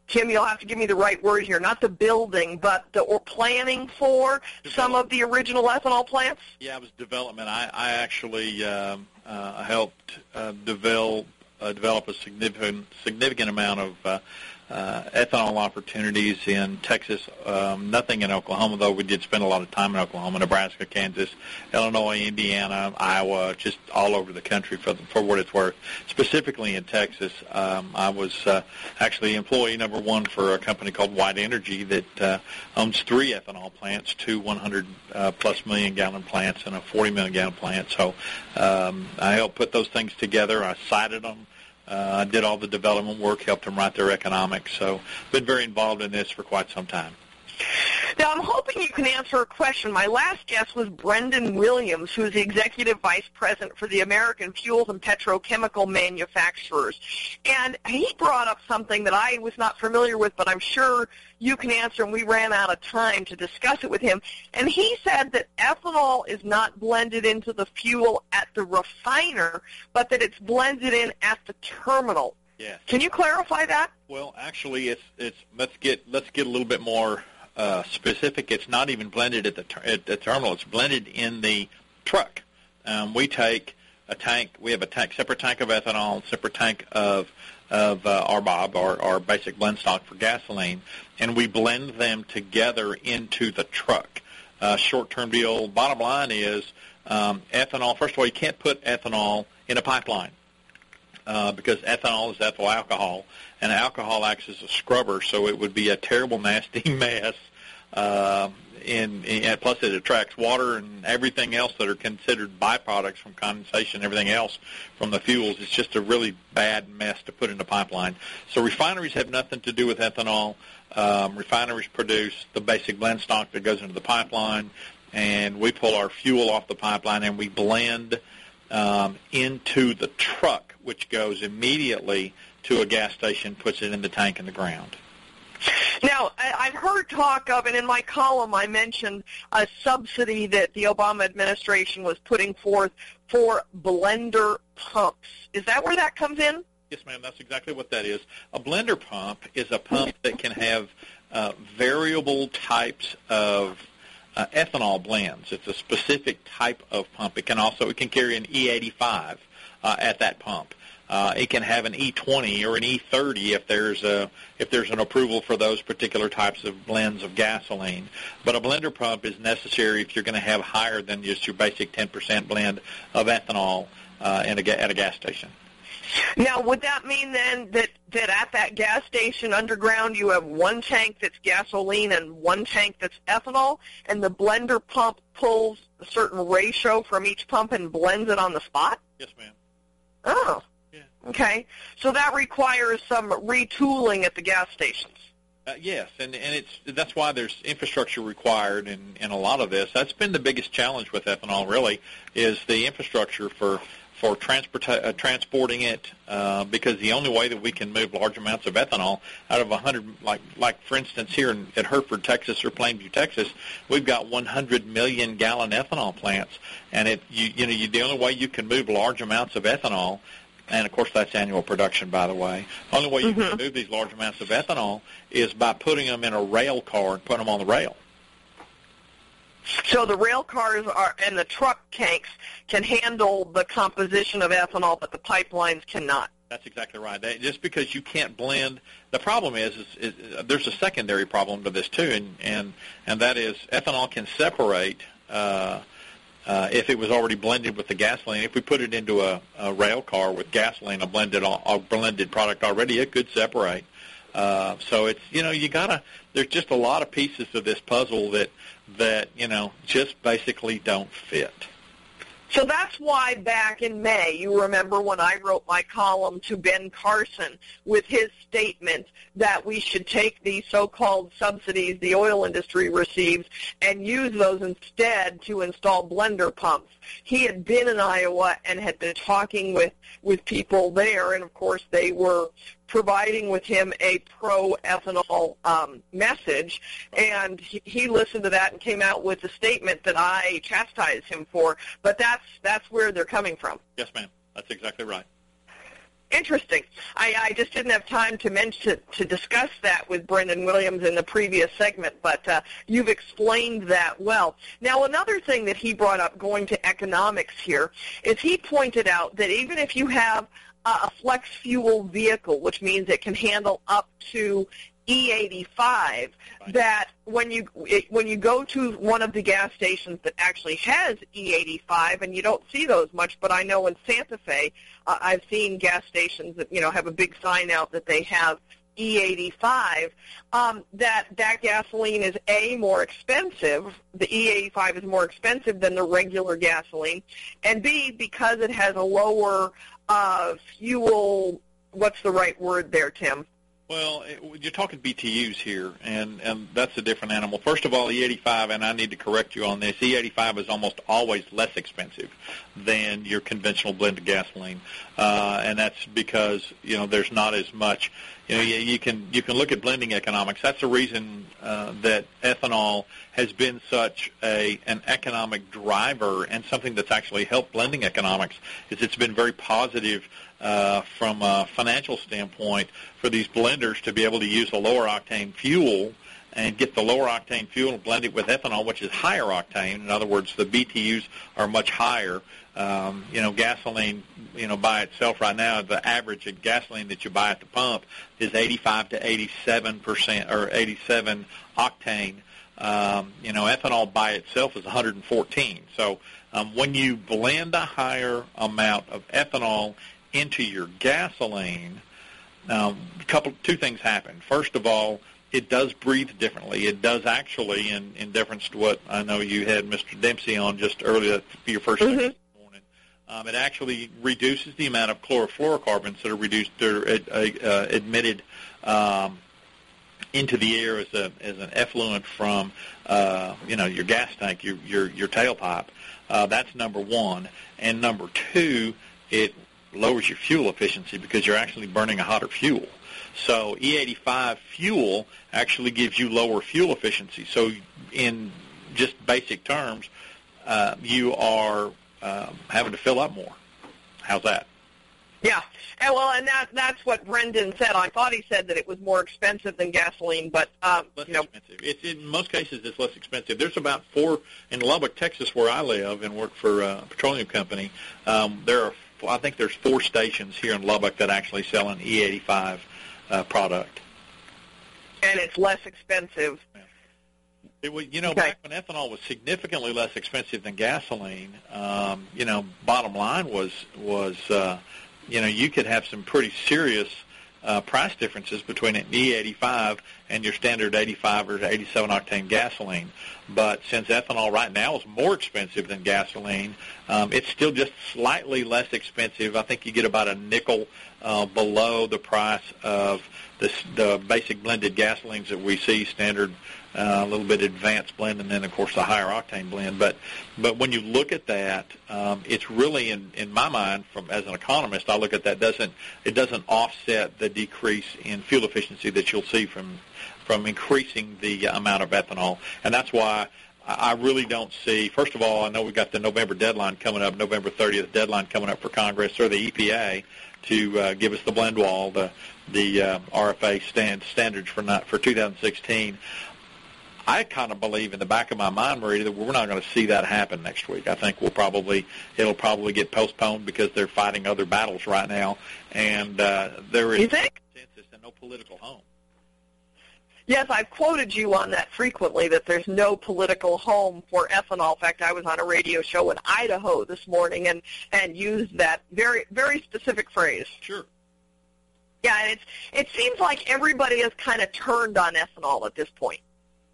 Tim, you'll have to give me the right word here. Not the building, but the or planning for some of the original ethanol plants. Yeah, it was development. I, I actually um, uh, helped uh, develop uh, develop a significant significant amount of uh, ethanol opportunities in Texas. Um, nothing in Oklahoma, though. We did spend a lot of time in Oklahoma, Nebraska, Kansas, Illinois, Indiana, Iowa, just all over the country for for what it's worth. Specifically in Texas, um, I was uh, actually employee number one for a company called White Energy that uh, owns three ethanol plants, two 100 uh, plus million gallon plants and a 40 million gallon plant. So um, I helped put those things together. I sited them Uh, I did all the development work, helped them write their economics. So been very involved in this for quite some time. Now, I'm hoping you can answer a question. My last guest was Brendan Williams, who is the Executive Vice President for the American Fuels and Petrochemical Manufacturers. And he brought up something that I was not familiar with, but I'm sure you can answer, and we ran out of time to discuss it with him. And he said that ethanol is not blended into the fuel at the refiner, but that it's blended in at the terminal. Yes. Can you clarify that? Well, actually, it's it's let's get let's get a little bit more uh, specific. It's not even blended at the ter- at the terminal. It's blended in the truck. Um, we take a tank. We have a tank, separate tank of ethanol, separate tank of of uh, RBOB, our, our basic blend stock for gasoline, and we blend them together into the truck. Uh, short-term deal. Bottom line is um, ethanol. First of all, you can't put ethanol in a pipeline uh, because ethanol is ethyl alcohol, and alcohol acts as a scrubber, so it would be a terrible, <laughs> nasty mess. Uh, and, and plus, it attracts water and everything else that are considered byproducts from condensation, everything else from the fuels. It's just a really bad mess to put in a pipeline. So refineries have nothing to do with ethanol. Um, refineries produce the basic blend stock that goes into the pipeline, and we pull our fuel off the pipeline and we blend um, into the truck, which goes immediately to a gas station, puts it in the tank in the ground. Now, I've heard talk of, and in my column I mentioned a subsidy that the Obama administration was putting forth for blender pumps. Is that where that comes in? Yes, ma'am. That's exactly what that is. A blender pump is a pump that can have uh, variable types of uh, ethanol blends. It's a specific type of pump. It can also it can carry an E85 uh, at that pump. Uh, it can have an E20 or an E30 if there's a if there's an approval for those particular types of blends of gasoline. But a blender pump is necessary if you're going to have higher than just your basic 10% blend of ethanol uh, in a, at a gas station. Now, would that mean then that, that at that gas station underground you have one tank that's gasoline and one tank that's ethanol, and the blender pump pulls a certain ratio from each pump and blends it on the spot? Yes, ma'am. Oh. Yeah. Okay. So that requires some retooling at the gas stations. Uh, yes, and and it's that's why there's infrastructure required in in a lot of this. That's been the biggest challenge with ethanol, really, is the infrastructure for for transport, uh, transporting it uh, because the only way that we can move large amounts of ethanol out of 100, like like for instance here in, at Hereford, Texas, or Plainview, Texas, we've got 100 million gallon ethanol plants, and it you you know you, the only way you can move large amounts of ethanol and of course that's annual production, by the way. The only way you Mhm. can move these large amounts of ethanol is by putting them in a rail car and putting them on the rail. So the rail cars are and the truck tanks can handle the composition of ethanol, but the pipelines cannot. That's exactly right. That, just because you can't blend, the problem is, is, is, is there's a secondary problem to this too, and and and that is ethanol can separate uh, uh, if it was already blended with the gasoline. If we put it into a, a rail car with gasoline, a blended a blended product already, it could separate. Uh, so it's you know you gotta. There's just a lot of pieces of this puzzle that that you know just basically don't fit. So that's why back in May, you remember when I wrote my column to Ben Carson with his statement that we should take these so-called subsidies the oil industry receives and use those instead to install blender pumps. He had been in Iowa and had been talking with, with people there, and of course they were providing with him a pro-ethanol um, message, and he, he listened to that and came out with a statement that I chastised him for. But that's that's where they're coming from. Yes, ma'am. That's exactly right. Interesting. I, I just didn't have time to mention to discuss that with Brendan Williams in the previous segment, but uh, you've explained that well. Now, another thing that he brought up, going to economics here, is he pointed out that even if you have a flex fuel vehicle, which means it can handle up to E85 that when you it, when you go to one of the gas stations that actually has E85 and you don't see those much but I know in Santa Fe uh, I've seen gas stations that you know have a big sign out that they have E85 um, that that gasoline is a more expensive the E85 is more expensive than the regular gasoline and B because it has a lower Uh, fuel. What's the right word there, Tim? Well, you're talking BTUs here, and, and that's a different animal. First of all, E85, and I need to correct you on this, E85 is almost always less expensive than your conventional blended gasoline, uh, and that's because you know there's not as much. You know, you, you can you can look at blending economics. That's the reason uh, that ethanol has been such a an economic driver and something that's actually helped blending economics. Is it's been very positive uh, from a financial standpoint for these blenders to be able to use a lower octane fuel and get the lower octane fuel and blend it with ethanol, which is higher octane. In other words, the BTUs are much higher. Um, you know, gasoline, you know, by itself right now, the average of gasoline that you buy at the pump is 85 to 87 percent or 87 octane. Um, you know, ethanol by itself is 114. So um, when you blend a higher amount of ethanol into your gasoline, um, couple two things happen. First of all, it does breathe differently. It does actually, in, in difference to what I know you had Mr. Dempsey on just earlier for your 1st mm-hmm. morning. Um, it actually reduces the amount of chlorofluorocarbons that are reduced or uh, uh, admitted um, into the air as a as an effluent from uh, you know your gas tank, your your your tailpipe. Uh, that's number one, and number two, it lowers your fuel efficiency because you're actually burning a hotter fuel. So E85 fuel actually gives you lower fuel efficiency. So in just basic terms, uh, you are uh, having to fill up more. How's that? Yeah, and well, and that that's what Brendan said. I thought he said that it was more expensive than gasoline, but um, less you know, expensive. It's in most cases it's less expensive. There's about four in Lubbock, Texas, where I live and work for a petroleum company. Um, there are I think there's four stations here in Lubbock that actually sell an E85 uh, product. And it's less expensive. It was, you know, okay. back when ethanol was significantly less expensive than gasoline, um, you know, bottom line was was, uh, you know, you could have some pretty serious uh, price differences between an E85 and your standard 85 or 87 octane gasoline. But since ethanol right now is more expensive than gasoline, um, it's still just slightly less expensive. I think you get about a nickel uh, below the price of the, the basic blended gasolines that we see standard uh, a little bit advanced blend, and then of course the higher octane blend. But but when you look at that, um, it's really in in my mind, from as an economist, I look at that doesn't it doesn't offset the decrease in fuel efficiency that you'll see from from increasing the amount of ethanol, and that's why. I really don't see. First of all, I know we've got the November deadline coming up, November 30th deadline coming up for Congress or the EPA to uh, give us the blend wall, the the uh, RFA stand, standards for not for 2016. I kind of believe in the back of my mind, Marie, that we're not going to see that happen next week. I think we'll probably it'll probably get postponed because they're fighting other battles right now, and uh, there is you think? consensus and no political home. Yes, I've quoted you on that frequently, that there's no political home for ethanol. In fact, I was on a radio show in Idaho this morning and, and used that very, very specific phrase. Sure. Yeah, and it's, it seems like everybody has kind of turned on ethanol at this point.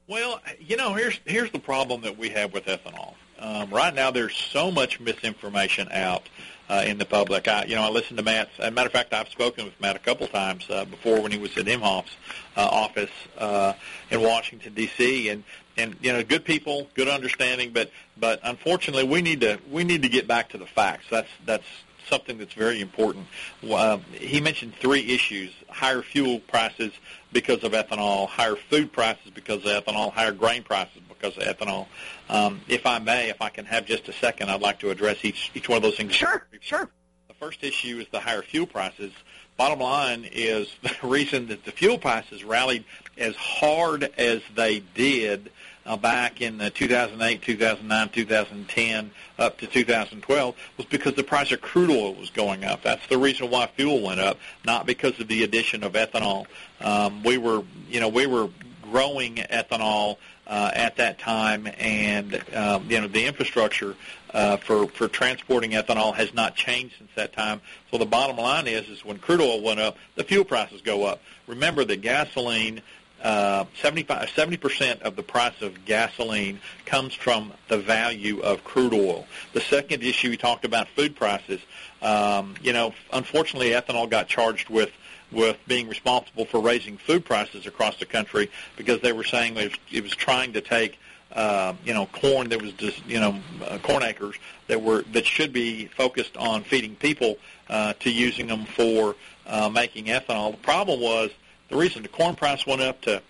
Well, you know, here's here's the problem that we have with ethanol. Um, right now, there's so much misinformation out uh, in the public. I, you know, I listened to Matt. As a matter of fact, I've spoken with Matt a couple times uh, before when he was at Inhofe's uh, office uh, in Washington D.C. and and you know, good people, good understanding, but but unfortunately, we need to we need to get back to the facts. That's that's something that's very important. Uh, he mentioned three issues: higher fuel prices because of ethanol, higher food prices because of ethanol, higher grain prices because of ethanol. Um, if I may, if I can have just a second, I'd like to address each each one of those things. Sure, sure. The first issue is the higher fuel prices. Bottom line is <laughs> the reason that the fuel prices rallied as hard as they did uh, back in the 2008, 2009, 2010, up to 2012 was because the price of crude oil was going up. That's the reason why fuel went up, not because of the addition of ethanol. Um, we were, you know, we were growing ethanol uh, at that time, and um, you know the infrastructure uh, for for transporting ethanol has not changed since that time. So the bottom line is, is when crude oil went up, the fuel prices go up. Remember that gasoline uh, 75, 70% of the price of gasoline comes from the value of crude oil. The second issue, we talked about food prices. Um, you know, unfortunately, ethanol got charged with with being responsible for raising food prices across the country because they were saying it was, it was trying to take uh, you know corn that was just you know uh, corn acres that were that should be focused on feeding people uh, to using them for uh, making ethanol. The problem was the reason the corn price went up to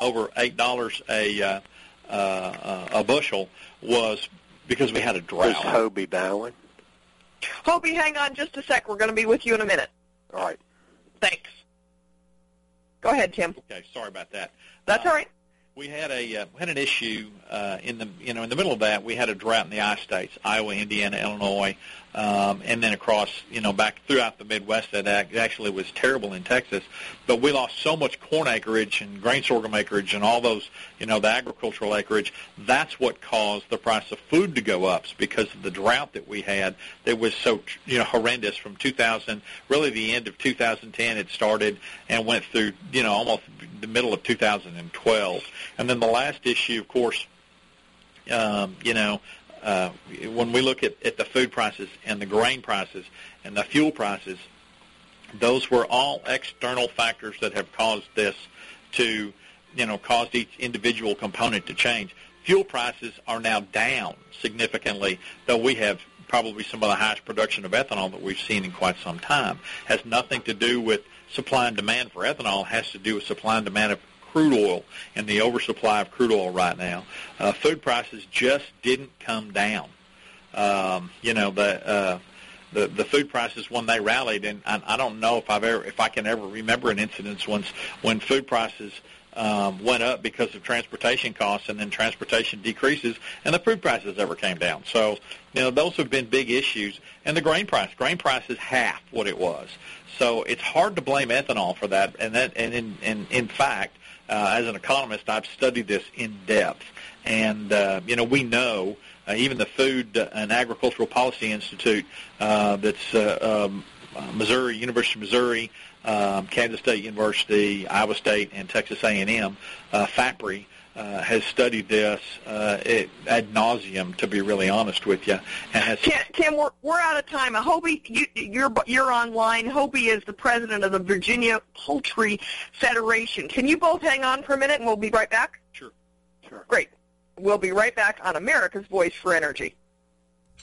over eight dollars a uh, uh, a bushel was because we had a drought. Is Hobey Bauhan? Hobie, hang on just a sec. We're going to be with you in a minute. All right. Thanks. Go ahead, Tim. Okay, sorry about that. That's Uh, all right. we had a uh, had an issue uh, in the you know in the middle of that we had a drought in the I states Iowa, Indiana, Illinois, um, and then across you know back throughout the Midwest that actually was terrible in Texas. But we lost so much corn acreage and grain sorghum acreage and all those you know the agricultural acreage. That's what caused the price of food to go up because of the drought that we had that was so you know horrendous from 2000 really the end of 2010 it started and went through you know almost the middle of 2012. And then the last issue, of course, um, you know, uh, when we look at, at the food prices and the grain prices and the fuel prices, those were all external factors that have caused this to, you know, caused each individual component to change. Fuel prices are now down significantly, though we have probably some of the highest production of ethanol that we've seen in quite some time. Has nothing to do with supply and demand for ethanol. Has to do with supply and demand of crude oil and the oversupply of crude oil right now. Uh, food prices just didn't come down. Um, you know the. Uh, the the food prices when they rallied, and I, I don't know if I've ever if I can ever remember an incident once when food prices um, went up because of transportation costs, and then transportation decreases, and the food prices ever came down. So you know those have been big issues, and the grain price grain price is half what it was. So it's hard to blame ethanol for that, and that and in in, in fact, as an economist, I've studied this in depth, and uh, you know we know uh, even the Food and Agricultural Policy Institute uh, that's uh, um, uh, Missouri, University of Missouri, um, Kansas State University, Iowa State, and Texas A&M, uh, FAPRI, uh, has studied this uh, it, ad nauseum, to be really honest with you, and has Tim, Tim we're, we're out of time. Uh, Hobey, you, you're you're online. Hobey is the president of the Virginia Poultry Federation. Can you both hang on for a minute, and we'll be right back? Sure. Sure. Great. We'll be right back on America's Voice for Energy.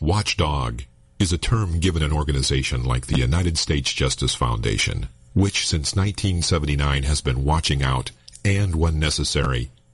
Watchdog is a term given an organization like the United States Justice Foundation, which since 1979 has been watching out and, when necessary,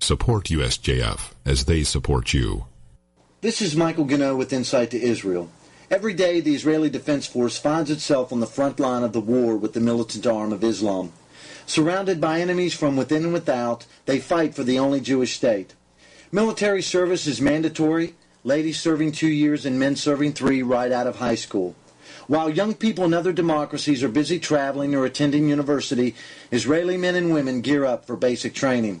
Support USJF as they support you. This is Michael Gano with Insight to Israel. Every day, the Israeli Defense Force finds itself on the front line of the war with the militant arm of Islam. Surrounded by enemies from within and without, they fight for the only Jewish state. Military service is mandatory, ladies serving two years and men serving three right out of high school. While young people in other democracies are busy traveling or attending university, Israeli men and women gear up for basic training.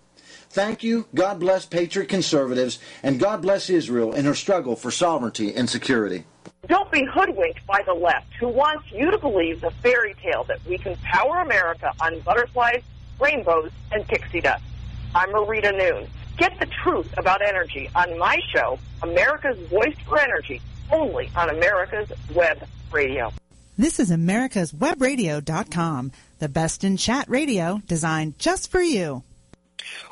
Thank you. God bless Patriot conservatives, and God bless Israel in her struggle for sovereignty and security. Don't be hoodwinked by the left, who wants you to believe the fairy tale that we can power America on butterflies, rainbows, and pixie dust. I'm Marita Noon. Get the truth about energy on my show, America's Voice for Energy, only on America's Web Radio. This is America's Webradio.com, the best in chat radio designed just for you.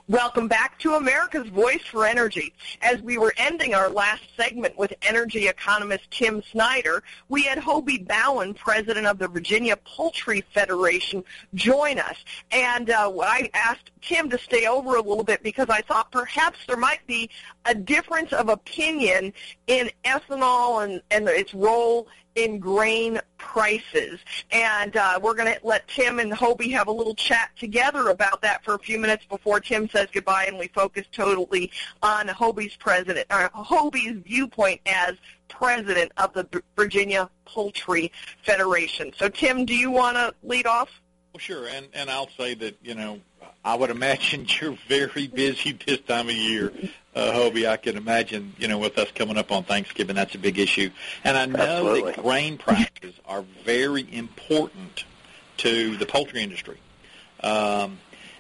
Welcome back to America's Voice for Energy. As we were ending our last segment with energy economist Tim Snyder, we had Hobey Bauhan, president of the Virginia Poultry Federation, join us. And uh, I asked Tim to stay over a little bit because I thought perhaps there might be a difference of opinion in ethanol and, and its role in grain prices. And uh, we're going to let Tim and Hobey have a little chat together about that for a few minutes before Tim says goodbye and we focus totally on Hobey's president, or Hobey's viewpoint as president of the Virginia Poultry Federation. So Tim, do you want to lead off? Well, sure, and and I'll say that you know I would imagine <laughs> you're very busy this time of year, uh, Hobey. I can imagine, you know, with us coming up on Thanksgiving, that's a big issue. And I know Absolutely. that grain prices are very important to the poultry industry. Um,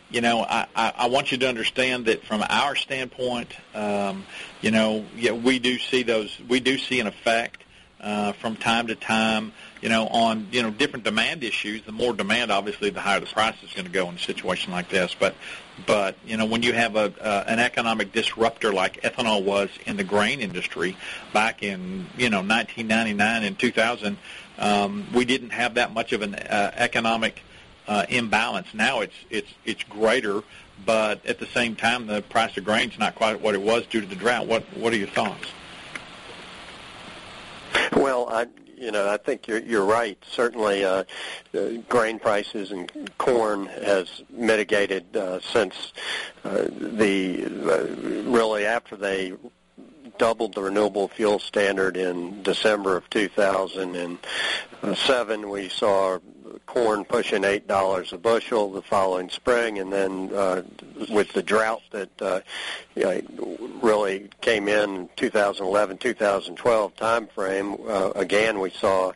you know, I, I, I want you to understand that from our standpoint, um, you know, yeah, we do see those, we do see an effect uh, from time to time, you know, on you know different demand issues. The more demand, obviously, the higher the price is going to go in a situation like this. But, but you know, when you have a uh, an economic disruptor like ethanol was in the grain industry back in you know 1999 and 2000, um, we didn't have that much of an uh, economic uh, imbalance. Now it's it's it's greater, but at the same time, the price of grain is not quite what it was due to the drought. What what are your thoughts? Well, I you know I think you're you're right. Certainly, uh, uh, grain prices and corn has mitigated uh, since uh, the uh, really after they doubled the renewable fuel standard in December of 2007. We saw corn pushing eight dollars a bushel the following spring, and then uh, with the drought that uh, you know, really came in 2011, 2012 time frame, uh, again we saw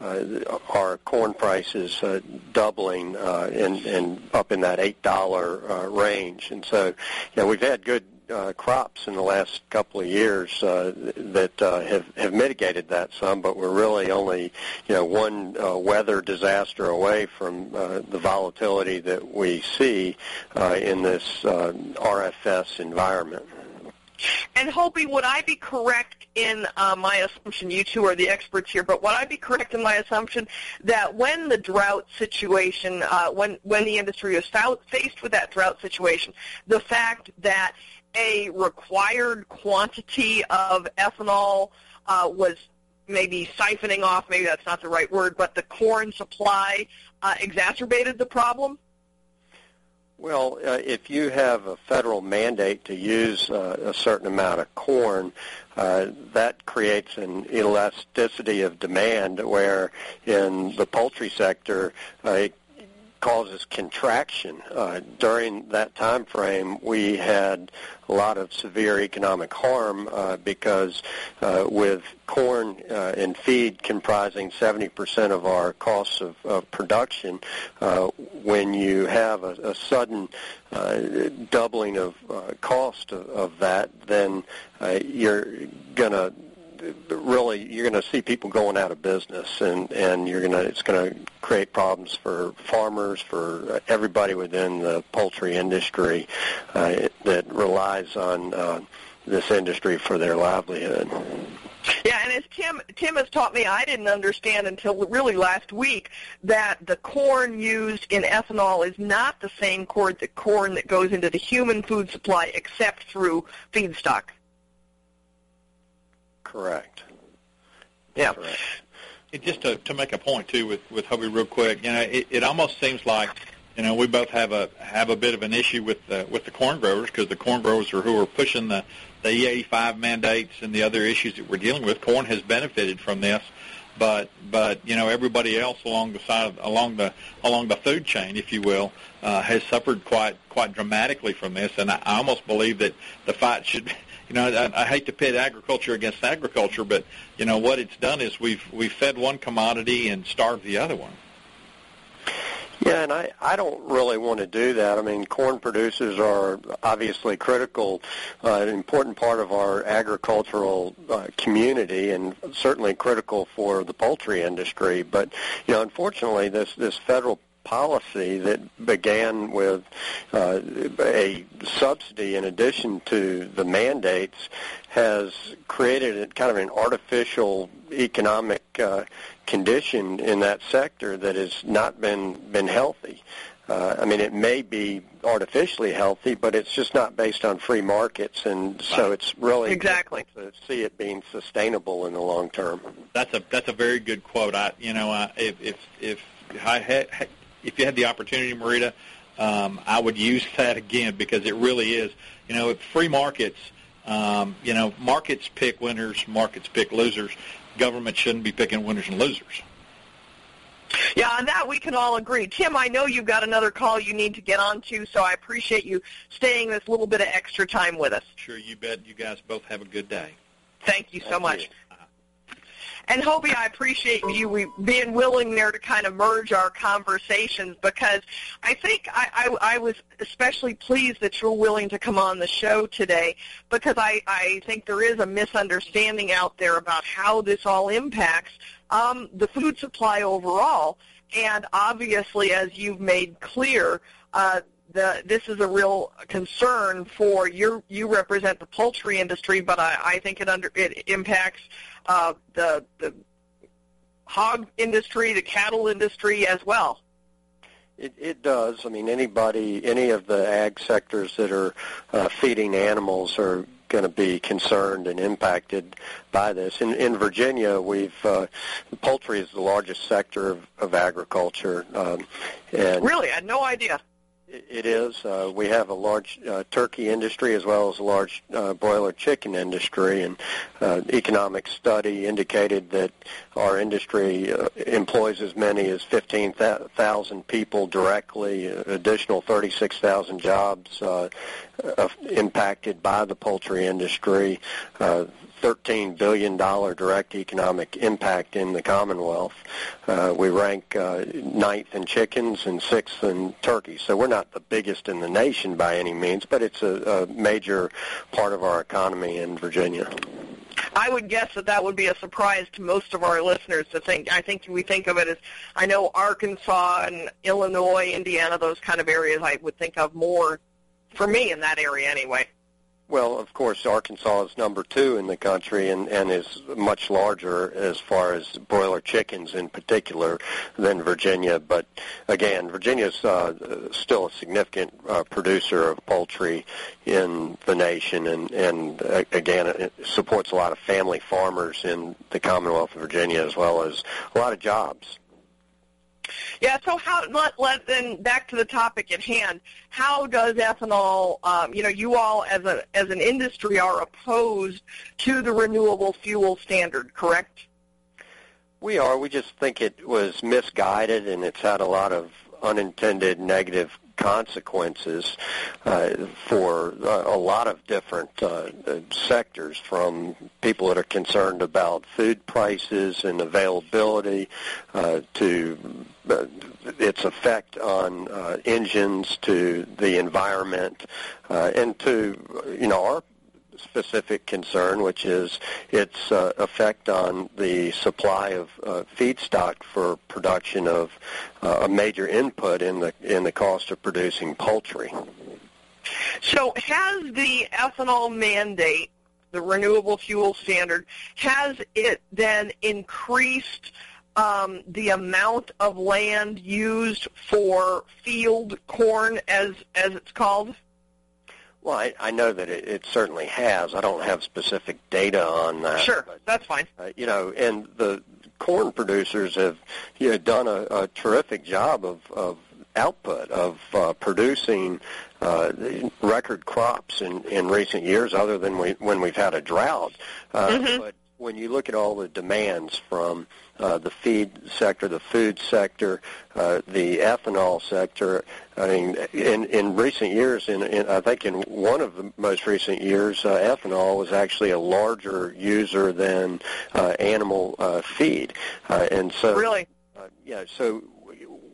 uh, our corn prices uh, doubling uh, and, and up in that eight dollar uh, range, and so you know we've had good uh, crops in the last couple of years uh, that uh, have have mitigated that some, but we're really only you know one uh, weather disaster away from uh, the volatility that we see uh, in this uh, RFS environment. And Hobey, would I be correct in uh, my assumption? You two are the experts here, but would I be correct in my assumption that when the drought situation, uh, when when the industry is faced with that drought situation, the fact that a required quantity of ethanol uh, was maybe siphoning off, maybe that's not the right word, but the corn supply uh, exacerbated the problem? Well, uh, if you have a federal mandate to use uh, a certain amount of corn, uh, that creates an elasticity of demand where in the poultry sector, uh, it causes contraction. Uh, during that time frame, we had a lot of severe economic harm uh, because uh, with corn uh, and feed comprising 70% of our costs of, of production, uh, when you have a, a sudden uh, doubling of cost of, of that, then you're going to really you're going to see people going out of business, and and you're going to it's going to create problems for farmers, for everybody within the poultry industry uh, that relies on uh, this industry for their livelihood. Yeah, and as Tim Tim has taught me, I didn't understand until really last week that the corn used in ethanol is not the same corn the corn that goes into the human food supply, except through feedstock. Correct. Yeah. Correct. It, just to, to make a point too with with Hobey real quick, you know, it, it almost seems like you know we both have a have a bit of an issue with the with the corn growers because the corn growers are who are pushing the the E85 mandates and the other issues that we're dealing with. Corn has benefited from this, but but you know everybody else along the side of, along the along the food chain, if you will, uh, has suffered quite quite dramatically from this. And I, I almost believe that the fight should you know, I, I hate to pit agriculture against agriculture, but you know what it's done is we've we've fed one commodity and starved the other one. Yeah, and I, I don't really want to do that. I mean, corn producers are obviously critical, uh, an important part of our agricultural uh, community, and certainly critical for the poultry industry. But you know, unfortunately, this this federal policy that began with uh, a subsidy in addition to the mandates has created a, kind of an artificial economic uh, condition in that sector that has not been been healthy. Uh, I mean, it may be artificially healthy, but it's just not based on free markets, and so it's really exactly to see it being sustainable in the long term. That's a that's a very good quote. I you know I, if if if I had if you had the opportunity, Marita, um, I would use that again because it really is. You know, free markets. Um, you know, markets pick winners, markets pick losers. Government shouldn't be picking winners and losers. Yeah, on that we can all agree. Tim, I know you've got another call you need to get on to, so I appreciate you staying this little bit of extra time with us. Sure, you bet. You guys both have a good day. Thank you so Thank much. you. And Hobey, I appreciate you being willing there to kind of merge our conversations because I think I, I, I was especially pleased that you're willing to come on the show today because I, I think there is a misunderstanding out there about how this all impacts um, the food supply overall. And obviously, as you've made clear, uh, the, this is a real concern for you. You represent the poultry industry, but I, I think it under it impacts uh, the the hog industry, the cattle industry as well. It, it does. I mean, anybody, any of the ag sectors that are uh, feeding animals are going to be concerned and impacted by this. In, in Virginia, we've uh, poultry is the largest sector of, of agriculture, um, and Really, I had no idea. It is. Uh, we have a large uh, turkey industry as well as a large uh, broiler chicken industry, and uh, economic study indicated that our industry uh, employs as many as 15,000 people directly, uh, additional 36,000 jobs impacted by the poultry industry. Uh, $13 billion direct economic impact in the Commonwealth. Uh, we rank uh, ninth in chickens and sixth in turkeys. So we're not the biggest in the nation by any means, but it's a, a major part of our economy in Virginia. I would guess that that would be a surprise to most of our listeners to think. I think we think of it as, I know Arkansas and Illinois, Indiana, those kind of areas I would think of more, for me in that area anyway. Well, of course, Arkansas is number two in the country and, and is much larger as far as broiler chickens in particular than Virginia. But again, Virginia is uh, still a significant uh, producer of poultry in the nation, and, and uh, again, it supports a lot of family farmers in the Commonwealth of Virginia as well as a lot of jobs. Yeah. So how? Let, let then back to the topic at hand. How does ethanol? Um, you know, you all as a as an industry are opposed to the renewable fuel standard, correct? We are. We just think it was misguided, and it's had a lot of unintended negative consequences uh, for uh, a lot of different uh, sectors, from people that are concerned about food prices and availability to its effect on engines, to the environment, and to you know our specific concern, which is its uh, effect on the supply of uh, feedstock for production of uh, a major input in the in the cost of producing poultry. So, has the ethanol mandate, the renewable fuel standard, has it then increased? Um, the amount of land used for field corn, as as it's called. Well, I, I know that it, it certainly has. I don't have specific data on that. Sure, but, that's fine. Uh, you know, and the corn producers have you know done a, a terrific job of, of output of uh, producing uh, record crops in, in recent years, other than we, when we've had a drought. Uh, mm-hmm. But when you look at all the demands from uh, the feed sector, the food sector, uh, the ethanol sector. I mean, in in recent years, in, in I think in one of the most recent years, uh, ethanol was actually a larger user than uh, animal uh, feed, uh, and so really, uh, yeah. So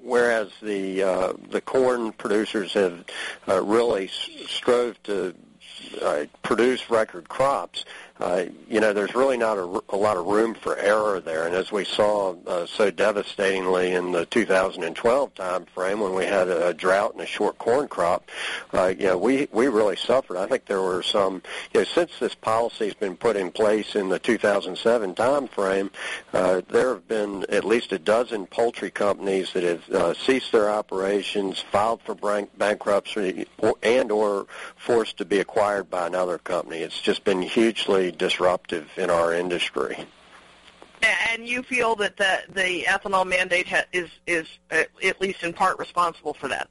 whereas the uh, the corn producers have uh, really strove to uh, produce record crops, uh, you know, there's really not a, a lot of room for error there. And as we saw uh, so devastatingly in the 2012 time frame when we had a, a drought and a short corn crop, uh, you know, we, we really suffered. I think there were some, you know, since this policy has been put in place in the 2007 time frame, uh, there have been at least a dozen poultry companies that have uh, ceased their operations, filed for bank- bankruptcy, or, and or forced to be acquired by another company. It's just been hugely disruptive in our industry. And you feel that the, the ethanol mandate ha- is is uh, at least in part responsible for that.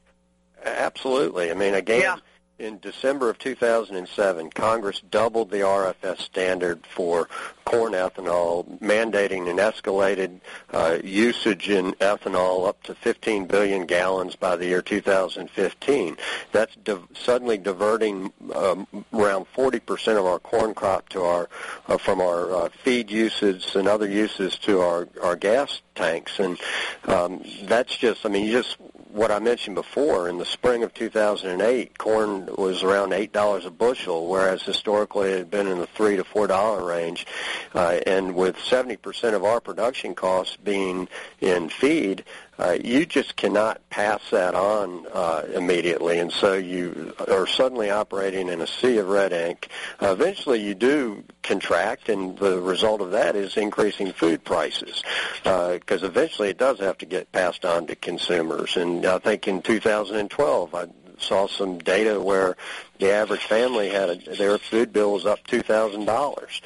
Absolutely. I mean, again, yeah in December of 2007, Congress doubled the RFS standard for corn ethanol, mandating an escalated uh, usage in ethanol up to 15 billion gallons by the year 2015. That's suddenly diverting um, around 40% of our corn crop to our uh, from our uh, feed usage and other uses to our our gas tanks, and um, that's just I mean you just what I mentioned before, in the spring of 2008, corn was around eight dollars a bushel, whereas historically it had been in the three to four dollar range. Uh, and with 70% of our production costs being in feed, uh, you just cannot pass that on uh, immediately, and so you are suddenly operating in a sea of red ink. Uh, eventually, you do contract, and the result of that is increasing food prices, because uh, eventually it does have to get passed on to consumers. And I think in 2012, I saw some data where the average family had a, their food bill was up two thousand uh, dollars,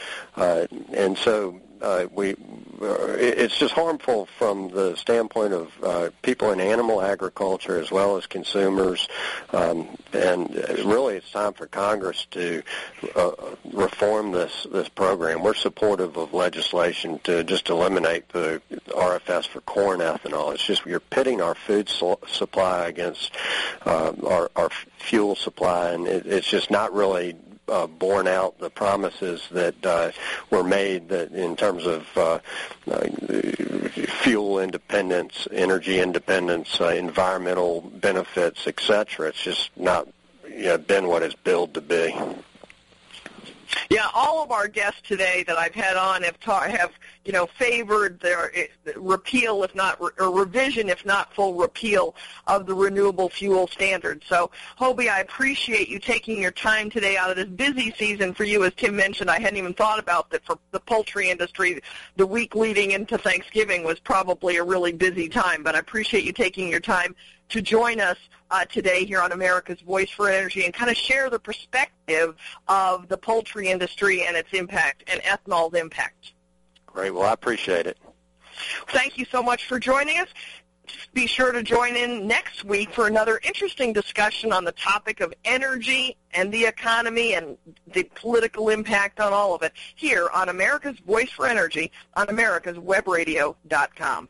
and so uh, we uh, it's just harmful from the standpoint of uh, people in animal agriculture as well as consumers. Um, and really, it's time for Congress to uh, reform this this program. We're supportive of legislation to just eliminate the RFS for corn ethanol. It's just you're pitting our food su- supply against uh, our, our fuel supply, and it, it's just not really uh, borne out the promises that uh, were made that in terms of uh, uh, fuel independence, energy independence, uh, environmental benefits, etc. It's just not you know, been what it's billed to be. Yeah, all of our guests today that I've had on have ta- have you know favored their uh, repeal, if not re- or revision, if not full repeal of the renewable fuel standard. So, Hobey, I appreciate you taking your time today out of this busy season for you. As Tim mentioned, I hadn't even thought about that for the poultry industry. The week leading into Thanksgiving was probably a really busy time, but I appreciate you taking your time to join us uh, today here on America's Voice for Energy and kind of share the perspective of the poultry industry and its impact and ethanol's impact. Great. Well, I appreciate it. Thank you so much for joining us. Be sure to join in next week for another interesting discussion on the topic of energy and the economy and the political impact on all of it here on America's Voice for Energy on americaswebradio.com.